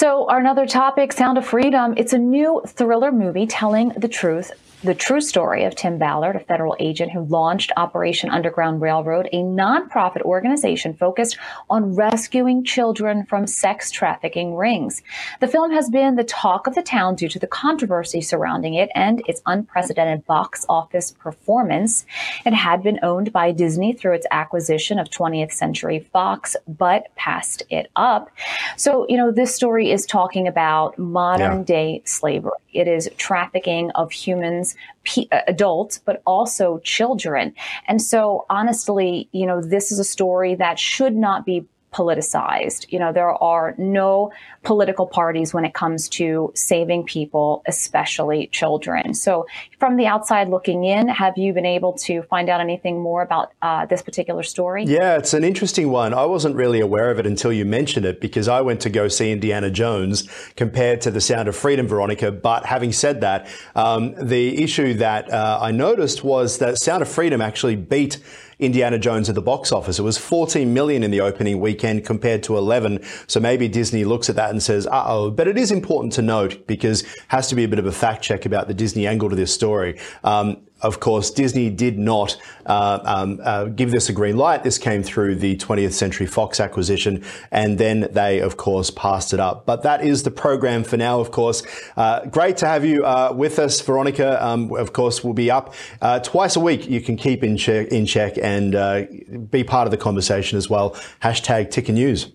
So, our another topic, Sound of Freedom. It's a new thriller movie telling the truth the true story of Tim Ballard, a federal agent who launched Operation Underground Railroad, a nonprofit organization focused on rescuing children from sex trafficking rings. The film has been the talk of the town due to the controversy surrounding it and its unprecedented box office performance. It had been owned by Disney through its acquisition of 20th Century Fox, but passed it up. So, you know, this story is talking about modern yeah. day slavery. It is trafficking of humans, p- uh, adults, but also children. And so, honestly, you know, this is a story that should not be politicized. You know, there are no political parties when it comes to saving people, especially children. So, from the outside looking in, have you been able to find out anything more about uh, this particular story? Yeah, it's an interesting one. I wasn't really aware of it until you mentioned it because I went to go see Indiana Jones compared to The Sound of Freedom, Veronica. But having said that, um, the issue that uh, I noticed was that Sound of Freedom actually beat Indiana Jones at the box office. It was 14 million in the opening weekend compared to 11. So maybe Disney looks at that and says, uh oh. But it is important to note because has to be a bit of a fact check about the Disney angle to this story. Um, of course, Disney did not uh, um, uh, give this a green light. This came through the 20th Century Fox acquisition, and then they, of course, passed it up. But that is the program for now, of course. Uh, great to have you uh, with us, Veronica. Um, of course, we'll be up uh, twice a week. You can keep in check, in check and uh, be part of the conversation as well. Hashtag Ticker News.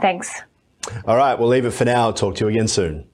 Thanks. All right, we'll leave it for now. Talk to you again soon.